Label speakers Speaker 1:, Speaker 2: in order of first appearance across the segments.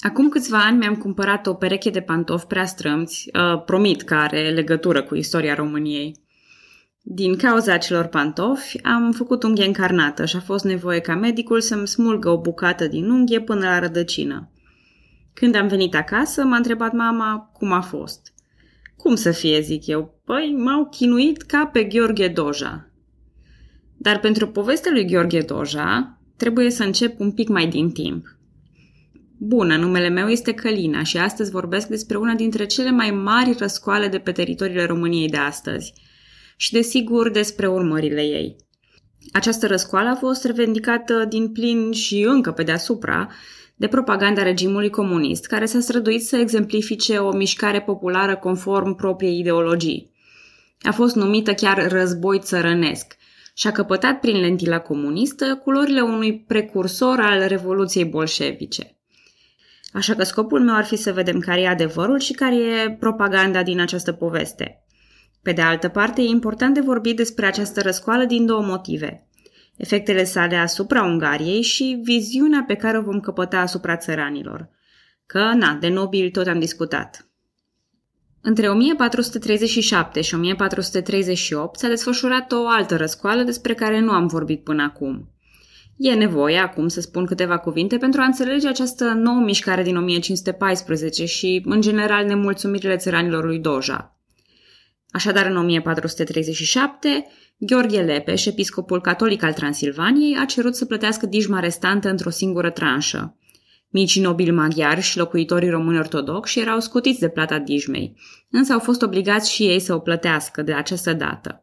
Speaker 1: Acum câțiva ani mi-am cumpărat o pereche de pantofi prea strâmți, uh, promit că are legătură cu istoria României. Din cauza acelor pantofi, am făcut unghie încarnată și a fost nevoie ca medicul să-mi smulgă o bucată din unghie până la rădăcină. Când am venit acasă, m-a întrebat mama cum a fost. Cum să fie, zic eu? Păi, m-au chinuit ca pe Gheorghe Doja. Dar pentru povestea lui Gheorghe Doja, trebuie să încep un pic mai din timp. Bună, numele meu este Călina și astăzi vorbesc despre una dintre cele mai mari răscoale de pe teritoriile României de astăzi și, desigur, despre urmările ei. Această răscoală a fost revendicată din plin și încă pe deasupra de propaganda regimului comunist, care s-a străduit să exemplifice o mișcare populară conform propriei ideologii. A fost numită chiar război țărănesc și a căpătat prin lentila comunistă culorile unui precursor al Revoluției bolșevice. Așa că scopul meu ar fi să vedem care e adevărul și care e propaganda din această poveste. Pe de altă parte, e important de vorbit despre această răscoală din două motive. Efectele sale asupra Ungariei și viziunea pe care o vom căpăta asupra țăranilor. Că, na, de nobil tot am discutat. Între 1437 și 1438 s-a desfășurat o altă răscoală despre care nu am vorbit până acum. E nevoie acum să spun câteva cuvinte pentru a înțelege această nouă mișcare din 1514 și, în general, nemulțumirile țăranilor lui Doja. Așadar, în 1437, Gheorghe Lepeș, episcopul catolic al Transilvaniei, a cerut să plătească dijma restantă într-o singură tranșă. Micii nobili maghiari și locuitorii români ortodoxi erau scutiți de plata dijmei, însă au fost obligați și ei să o plătească de această dată.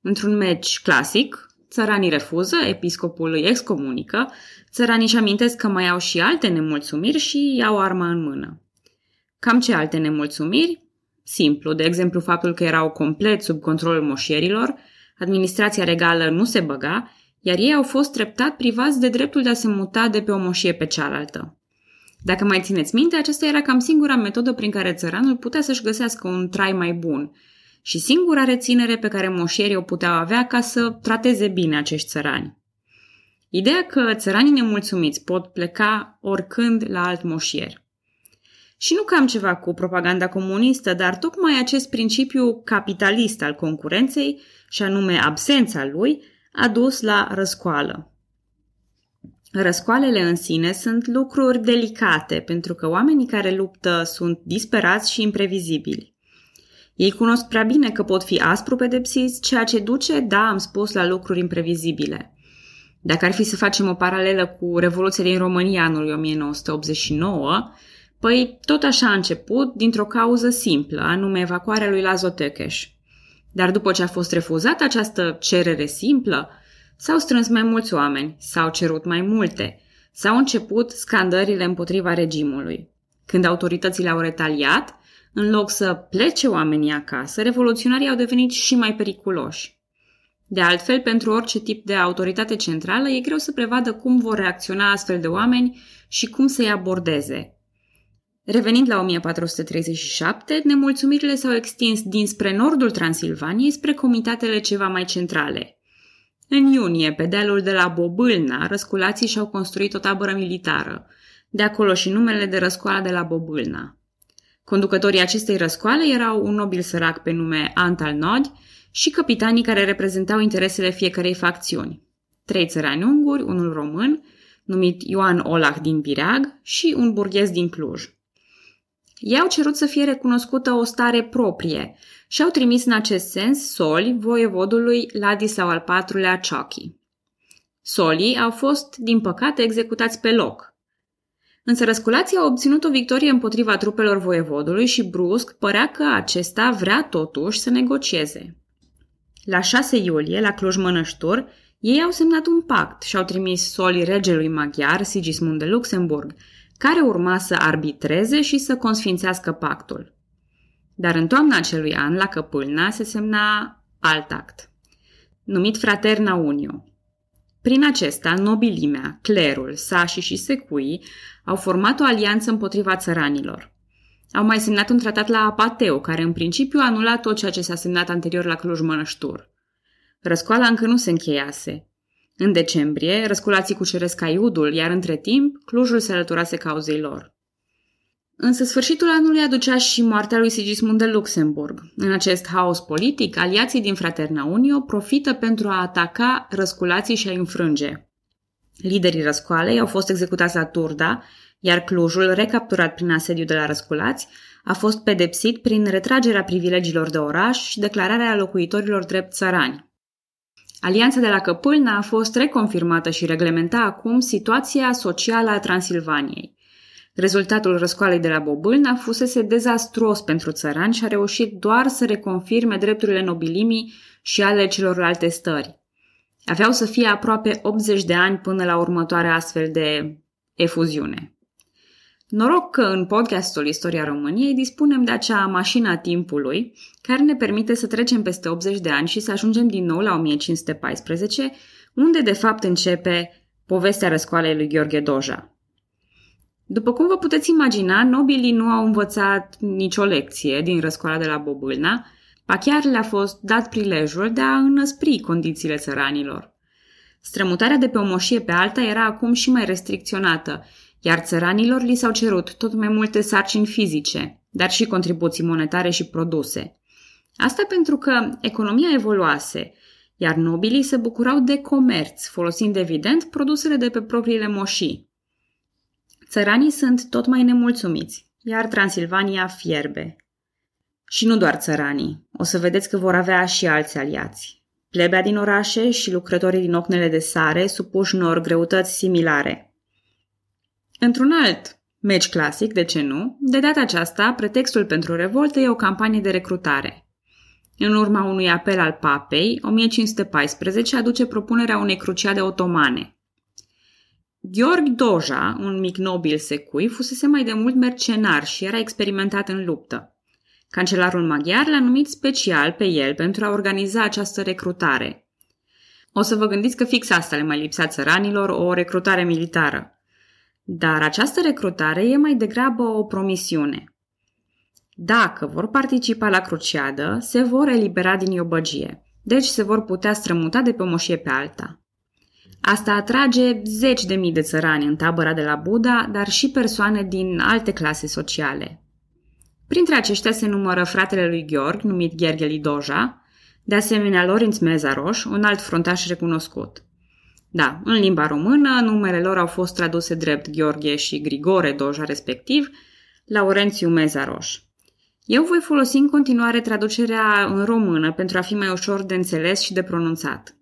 Speaker 1: Într-un meci clasic, țăranii refuză, episcopul îi excomunică, țăranii își amintesc că mai au și alte nemulțumiri și iau arma în mână. Cam ce alte nemulțumiri? Simplu, de exemplu faptul că erau complet sub controlul moșierilor, administrația regală nu se băga, iar ei au fost treptat privați de dreptul de a se muta de pe o moșie pe cealaltă. Dacă mai țineți minte, aceasta era cam singura metodă prin care țăranul putea să-și găsească un trai mai bun și singura reținere pe care moșierii o puteau avea ca să trateze bine acești țărani. Ideea că țăranii nemulțumiți pot pleca oricând la alt moșier. Și nu că am ceva cu propaganda comunistă, dar tocmai acest principiu capitalist al concurenței, și anume absența lui, a dus la răscoală. Răscoalele în sine sunt lucruri delicate, pentru că oamenii care luptă sunt disperați și imprevizibili. Ei cunosc prea bine că pot fi aspru pedepsiți, ceea ce duce, da, am spus, la lucruri imprevizibile. Dacă ar fi să facem o paralelă cu Revoluția din România anului 1989, Păi tot așa a început, dintr-o cauză simplă, anume evacuarea lui Lazo Tökes. Dar după ce a fost refuzată această cerere simplă, s-au strâns mai mulți oameni, s-au cerut mai multe, s-au început scandările împotriva regimului. Când autoritățile au retaliat, în loc să plece oamenii acasă, revoluționarii au devenit și mai periculoși. De altfel, pentru orice tip de autoritate centrală, e greu să prevadă cum vor reacționa astfel de oameni și cum să-i abordeze, Revenind la 1437, nemulțumirile s-au extins dinspre nordul Transilvaniei spre comitatele ceva mai centrale. În iunie, pe dealul de la Bobâlna, răsculații și-au construit o tabără militară. De acolo și numele de răscoala de la Bobâlna. Conducătorii acestei răscoale erau un nobil sărac pe nume Antal Nod și capitanii care reprezentau interesele fiecarei facțiuni. Trei țărani unguri, unul român, numit Ioan Olah din Bireag și un burghez din Cluj. Ei au cerut să fie recunoscută o stare proprie și au trimis în acest sens soli voievodului Ladislau al IV-lea Ciochi. Solii au fost, din păcate, executați pe loc. Însă răsculații au obținut o victorie împotriva trupelor voievodului și brusc părea că acesta vrea totuși să negocieze. La 6 iulie, la Cluj-Mănăștur, ei au semnat un pact și au trimis solii regelui maghiar Sigismund de Luxemburg, care urma să arbitreze și să consfințească pactul. Dar în toamna acelui an, la Căpâlna, se semna alt act, numit Fraterna Unio. Prin acesta, nobilimea, clerul, sașii și secuii au format o alianță împotriva țăranilor. Au mai semnat un tratat la Apateu, care în principiu anula tot ceea ce s-a semnat anterior la Cluj-Mănăștur. Răscoala încă nu se încheiase. În decembrie, răsculații cuceresc Caiudul, iar între timp, Clujul se alăturase cauzei lor. Însă sfârșitul anului aducea și moartea lui Sigismund de Luxemburg. În acest haos politic, aliații din Fraterna Unio profită pentru a ataca răsculații și a înfrânge. Liderii răscoalei au fost executați la Turda, iar Clujul, recapturat prin asediu de la răsculați, a fost pedepsit prin retragerea privilegiilor de oraș și declararea locuitorilor drept țărani. Alianța de la Căpâlna a fost reconfirmată și reglementa acum situația socială a Transilvaniei. Rezultatul răscoalei de la Bobâlna fusese dezastruos pentru țărani și a reușit doar să reconfirme drepturile nobilimii și ale celorlalte stări. Aveau să fie aproape 80 de ani până la următoarea astfel de efuziune. Noroc că în podcastul Istoria României dispunem de acea mașină a timpului care ne permite să trecem peste 80 de ani și să ajungem din nou la 1514, unde de fapt începe povestea răscoalei lui Gheorghe Doja. După cum vă puteți imagina, nobilii nu au învățat nicio lecție din răscoala de la Bobâlna, pa chiar le-a fost dat prilejul de a înăspri condițiile țăranilor. Strămutarea de pe o moșie pe alta era acum și mai restricționată, iar țăranilor li s-au cerut tot mai multe sarcini fizice, dar și contribuții monetare și produse. Asta pentru că economia evoluase, iar nobilii se bucurau de comerț, folosind evident produsele de pe propriile moșii. Țăranii sunt tot mai nemulțumiți, iar Transilvania fierbe. Și nu doar țăranii, o să vedeți că vor avea și alți aliați. Plebea din orașe și lucrătorii din ocnele de sare supuși unor greutăți similare – Într-un alt meci clasic, de ce nu, de data aceasta, pretextul pentru revoltă e o campanie de recrutare. În urma unui apel al papei, 1514 aduce propunerea unei cruciade otomane. Gheorghe Doja, un mic nobil secui, fusese mai de mult mercenar și era experimentat în luptă. Cancelarul maghiar l-a numit special pe el pentru a organiza această recrutare. O să vă gândiți că fix asta le mai lipsea țăranilor, o recrutare militară. Dar această recrutare e mai degrabă o promisiune. Dacă vor participa la cruciadă, se vor elibera din iobăgie, deci se vor putea strămuta de pe o moșie pe alta. Asta atrage zeci de mii de țărani în tabăra de la Buda, dar și persoane din alte clase sociale. Printre aceștia se numără fratele lui Gheorg, numit Ghergheli Doja, de asemenea Lorinț Mezaroș, un alt fruntaș recunoscut. Da, în limba română, numele lor au fost traduse drept Gheorghe și Grigore Doja respectiv, Laurențiu Mezaroș. Eu voi folosi în continuare traducerea în română pentru a fi mai ușor de înțeles și de pronunțat.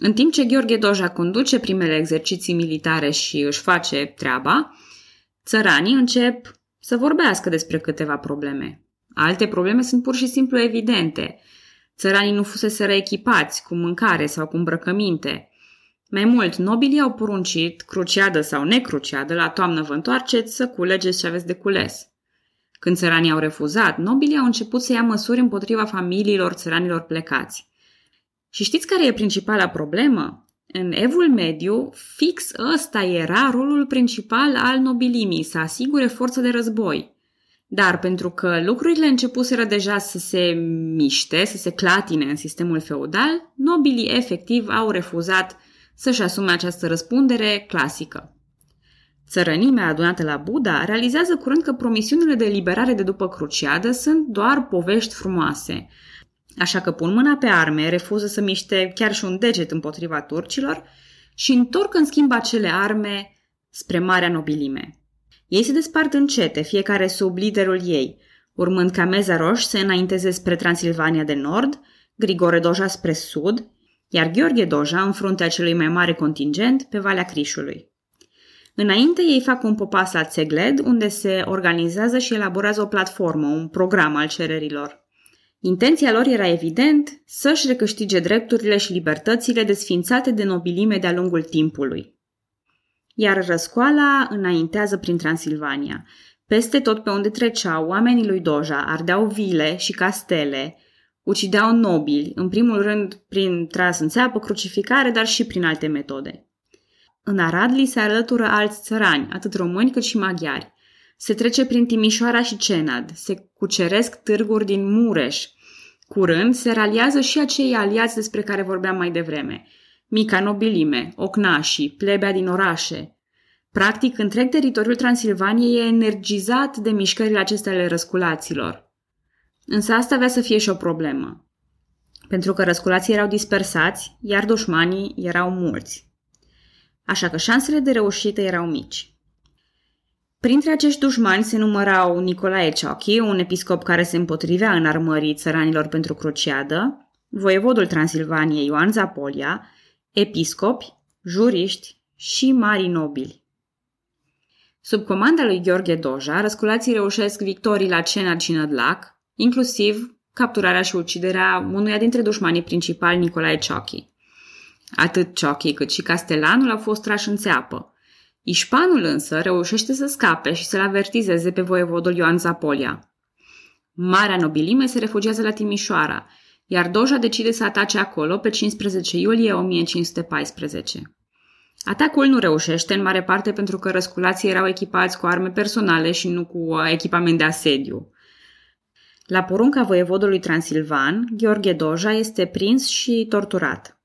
Speaker 1: În timp ce Gheorghe Doja conduce primele exerciții militare și își face treaba, țăranii încep să vorbească despre câteva probleme. Alte probleme sunt pur și simplu evidente. Țăranii nu fusese echipați cu mâncare sau cu îmbrăcăminte. Mai mult, nobilii au poruncit, cruciadă sau necruciadă, la toamnă vă întoarceți să culegeți ce aveți de cules. Când țăranii au refuzat, nobilii au început să ia măsuri împotriva familiilor țăranilor plecați. Și știți care e principala problemă? În evul mediu, fix ăsta era rolul principal al nobilimii, să asigure forță de război. Dar pentru că lucrurile începuseră deja să se miște, să se clatine în sistemul feudal, nobilii efectiv au refuzat să-și asume această răspundere clasică. Țărănimea adunată la Buda realizează curând că promisiunile de eliberare de după cruciadă sunt doar povești frumoase, așa că pun mâna pe arme, refuză să miște chiar și un deget împotriva turcilor și întorc în schimb acele arme spre marea nobilime. Ei se despart în cete, fiecare sub liderul ei, urmând ca Mezaroș să înainteze spre Transilvania de nord, Grigore Doja spre sud, iar Gheorghe Doja în fruntea celui mai mare contingent pe Valea Crișului. Înainte ei fac un popas la Țegled, unde se organizează și elaborează o platformă, un program al cererilor. Intenția lor era evident să-și recâștige drepturile și libertățile desfințate de nobilime de-a lungul timpului. Iar răscoala înaintează prin Transilvania. Peste tot pe unde treceau, oamenii lui Doja ardeau vile și castele, ucideau nobili, în primul rând prin tras în țeapă, crucificare, dar și prin alte metode. În Arad li se alătură alți țărani, atât români cât și maghiari. Se trece prin Timișoara și Cenad, se cuceresc târguri din Mureș. Curând se raliază și acei aliați despre care vorbeam mai devreme. mica nobilime, ocnașii, plebea din orașe. Practic, întreg teritoriul Transilvaniei e energizat de mișcările acestea ale răsculaților. Însă asta avea să fie și o problemă. Pentru că răsculații erau dispersați, iar dușmanii erau mulți. Așa că șansele de reușită erau mici. Printre acești dușmani se numărau Nicolae Ciocchi, un episcop care se împotrivea în armării țăranilor pentru cruciadă, voievodul Transilvaniei Ioan Zapolia, episcopi, juriști și mari nobili. Sub comanda lui Gheorghe Doja, răsculații reușesc victorii la Cenat și Nădlac, inclusiv capturarea și uciderea unuia dintre dușmanii principali, Nicolae Ciocchi. Atât Ciocchi cât și Castelanul au fost trași în țeapă. Ișpanul însă reușește să scape și să-l avertizeze pe voievodul Ioan Zapolia. Marea nobilime se refugiază la Timișoara, iar Doja decide să atace acolo pe 15 iulie 1514. Atacul nu reușește în mare parte pentru că răsculații erau echipați cu arme personale și nu cu echipament de asediu. La porunca voievodului Transilvan, Gheorghe Doja este prins și torturat.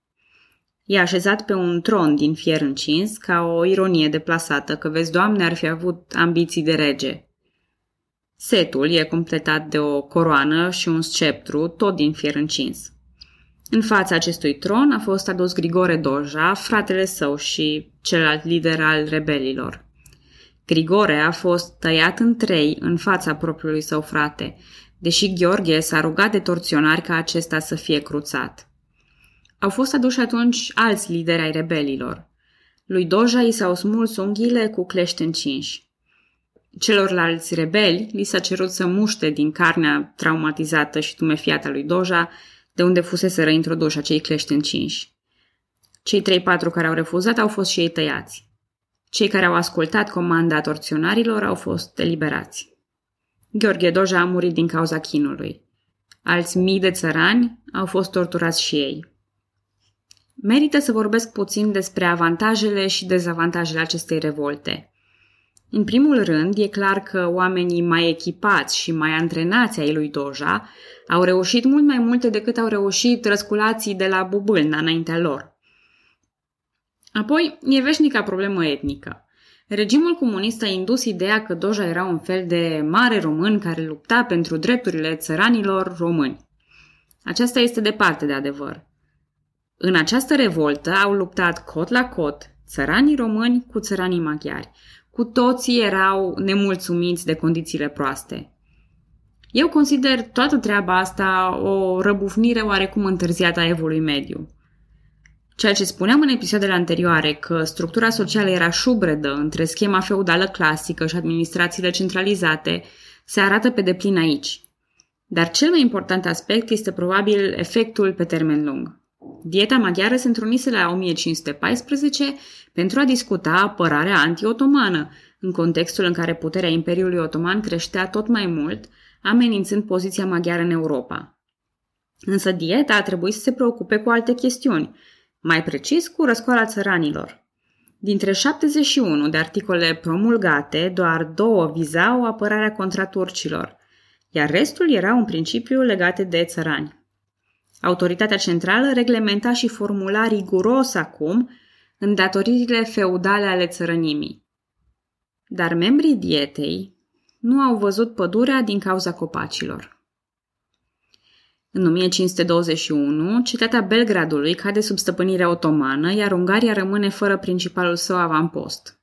Speaker 1: E așezat pe un tron din fier încins, ca o ironie deplasată, că vezi, Doamne, ar fi avut ambiții de rege. Setul e completat de o coroană și un sceptru, tot din fier încins. În fața acestui tron a fost adus Grigore Doja, fratele său și celălalt lider al rebelilor. Grigore a fost tăiat în trei în fața propriului său frate, deși Gheorghe s-a rugat de torționari ca acesta să fie cruțat. Au fost aduși atunci alți lideri ai rebelilor. Lui Doja i s-au smuls unghiile cu clești încinși. Celorlalți rebeli li s-a cerut să muște din carnea traumatizată și tumefiată lui Doja, de unde fusese reintroduși acei clești încinși. Cei trei-patru care au refuzat au fost și ei tăiați. Cei care au ascultat comanda torționarilor au fost eliberați. Gheorghe Doja a murit din cauza chinului. Alți mii de țărani au fost torturați și ei. Merită să vorbesc puțin despre avantajele și dezavantajele acestei revolte. În primul rând, e clar că oamenii mai echipați și mai antrenați ai lui Doja au reușit mult mai multe decât au reușit răsculații de la Bubâlna înaintea lor. Apoi, e veșnica problemă etnică. Regimul comunist a indus ideea că Doja era un fel de mare român care lupta pentru drepturile țăranilor români. Aceasta este departe de adevăr. În această revoltă au luptat cot la cot țăranii români cu țăranii maghiari. Cu toții erau nemulțumiți de condițiile proaste. Eu consider toată treaba asta o răbufnire oarecum întârziată a evului mediu. Ceea ce spuneam în episoadele anterioare, că structura socială era șubredă între schema feudală clasică și administrațiile centralizate, se arată pe deplin aici. Dar cel mai important aspect este probabil efectul pe termen lung. Dieta maghiară se întrunise la 1514 pentru a discuta apărarea anti-otomană, în contextul în care puterea Imperiului Otoman creștea tot mai mult, amenințând poziția maghiară în Europa. Însă dieta a trebuit să se preocupe cu alte chestiuni, mai precis cu răscoala țăranilor. Dintre 71 de articole promulgate, doar două vizau apărarea contra turcilor, iar restul erau în principiu legate de țărani. Autoritatea centrală reglementa și formula riguros acum îndatoririle feudale ale țărănimii. Dar membrii dietei nu au văzut pădurea din cauza copacilor. În 1521, cetatea Belgradului cade sub stăpânirea otomană, iar Ungaria rămâne fără principalul său avampost.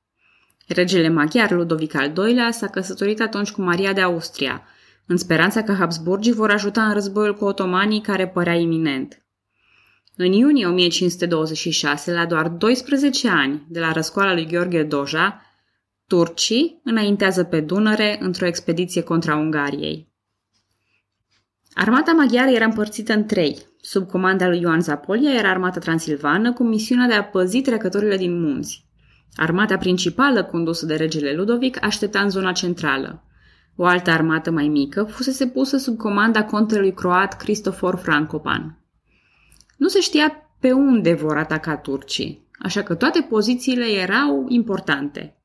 Speaker 1: Regele maghiar Ludovic al II-lea s-a căsătorit atunci cu Maria de Austria, în speranța că Habsburgii vor ajuta în războiul cu otomanii care părea iminent. În iunie 1526, la doar 12 ani de la răscoala lui Gheorghe Doja, turcii înaintează pe Dunăre într-o expediție contra Ungariei. Armata maghiară era împărțită în trei. Sub comanda lui Ioan Zapolia era armata transilvană cu misiunea de a păzi trecătorile din munți. Armata principală, condusă de regele Ludovic, aștepta în zona centrală. O altă armată mai mică fusese pusă sub comanda contelui croat Cristofor Francopan. Nu se știa pe unde vor ataca turcii, așa că toate pozițiile erau importante.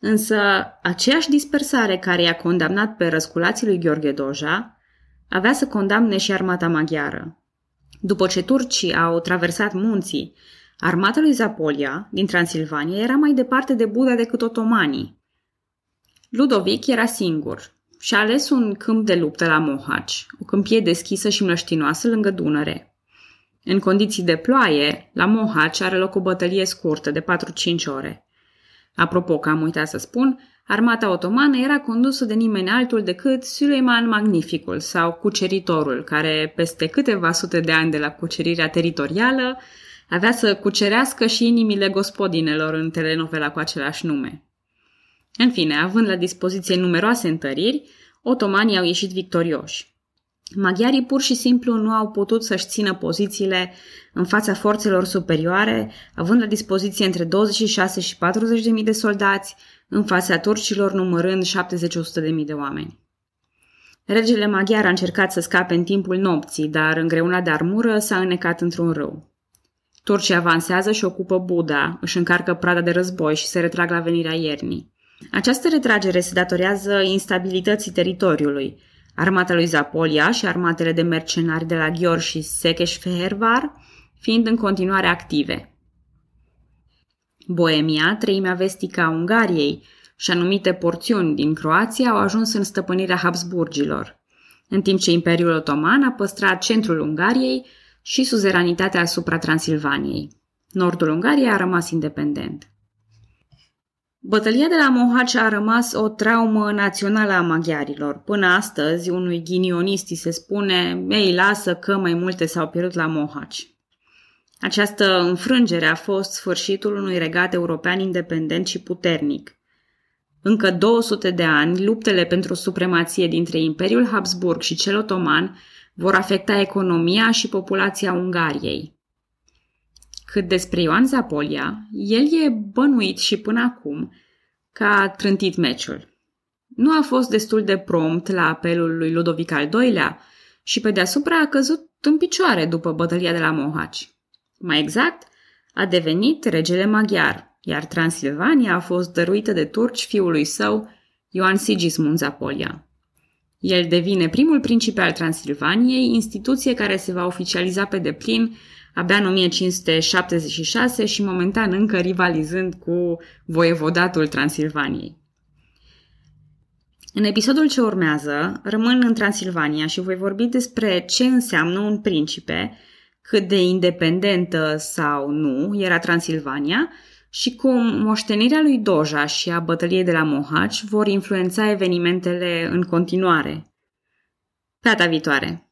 Speaker 1: Însă, aceeași dispersare care i-a condamnat pe răsculații lui Gheorghe Doja avea să condamne și armata maghiară. După ce turcii au traversat munții, armata lui Zapolia din Transilvania era mai departe de Buda decât otomanii. Ludovic era singur și a ales un câmp de luptă la Mohaci, o câmpie deschisă și mlăștinoasă lângă Dunăre. În condiții de ploaie, la Mohaci are loc o bătălie scurtă de 4-5 ore. Apropo, că am uitat să spun, armata otomană era condusă de nimeni altul decât Suleiman Magnificul sau Cuceritorul, care peste câteva sute de ani de la cucerirea teritorială avea să cucerească și inimile gospodinelor în telenovela cu același nume. În fine, având la dispoziție numeroase întăriri, otomanii au ieșit victorioși. Maghiarii pur și simplu nu au putut să-și țină pozițiile în fața forțelor superioare, având la dispoziție între 26 și 40 de mii de soldați, în fața turcilor numărând 70-100 de mii de oameni. Regele maghiar a încercat să scape în timpul nopții, dar îngreunat de armură s-a înnecat într-un râu. Turcii avansează și ocupă Buda, își încarcă prada de război și se retrag la venirea iernii. Această retragere se datorează instabilității teritoriului. Armata lui Zapolia și armatele de mercenari de la Ghior și Sekeș-Fehervar fiind în continuare active. Boemia, treimea vestică a Ungariei și anumite porțiuni din Croația au ajuns în stăpânirea Habsburgilor, în timp ce Imperiul Otoman a păstrat centrul Ungariei și suzeranitatea asupra Transilvaniei. Nordul Ungariei a rămas independent. Bătălia de la Mohaci a rămas o traumă națională a maghiarilor. Până astăzi, unui ghinionist se spune, ei, lasă că mai multe s-au pierdut la Mohaci. Această înfrângere a fost sfârșitul unui regat european independent și puternic. Încă 200 de ani, luptele pentru supremație dintre Imperiul Habsburg și cel otoman vor afecta economia și populația Ungariei. Cât despre Ioan Zapolia, el e bănuit și până acum că a trântit meciul. Nu a fost destul de prompt la apelul lui Ludovic al II-lea și pe deasupra a căzut în picioare după bătălia de la Mohaci. Mai exact, a devenit regele maghiar, iar Transilvania a fost dăruită de turci fiului său, Ioan Sigismund Zapolia. El devine primul principe al Transilvaniei, instituție care se va oficializa pe deplin abia în 1576 și momentan încă rivalizând cu voievodatul Transilvaniei. În episodul ce urmează, rămân în Transilvania și voi vorbi despre ce înseamnă un principe, cât de independentă sau nu era Transilvania și cum moștenirea lui Doja și a bătăliei de la Mohaci vor influența evenimentele în continuare. Data viitoare!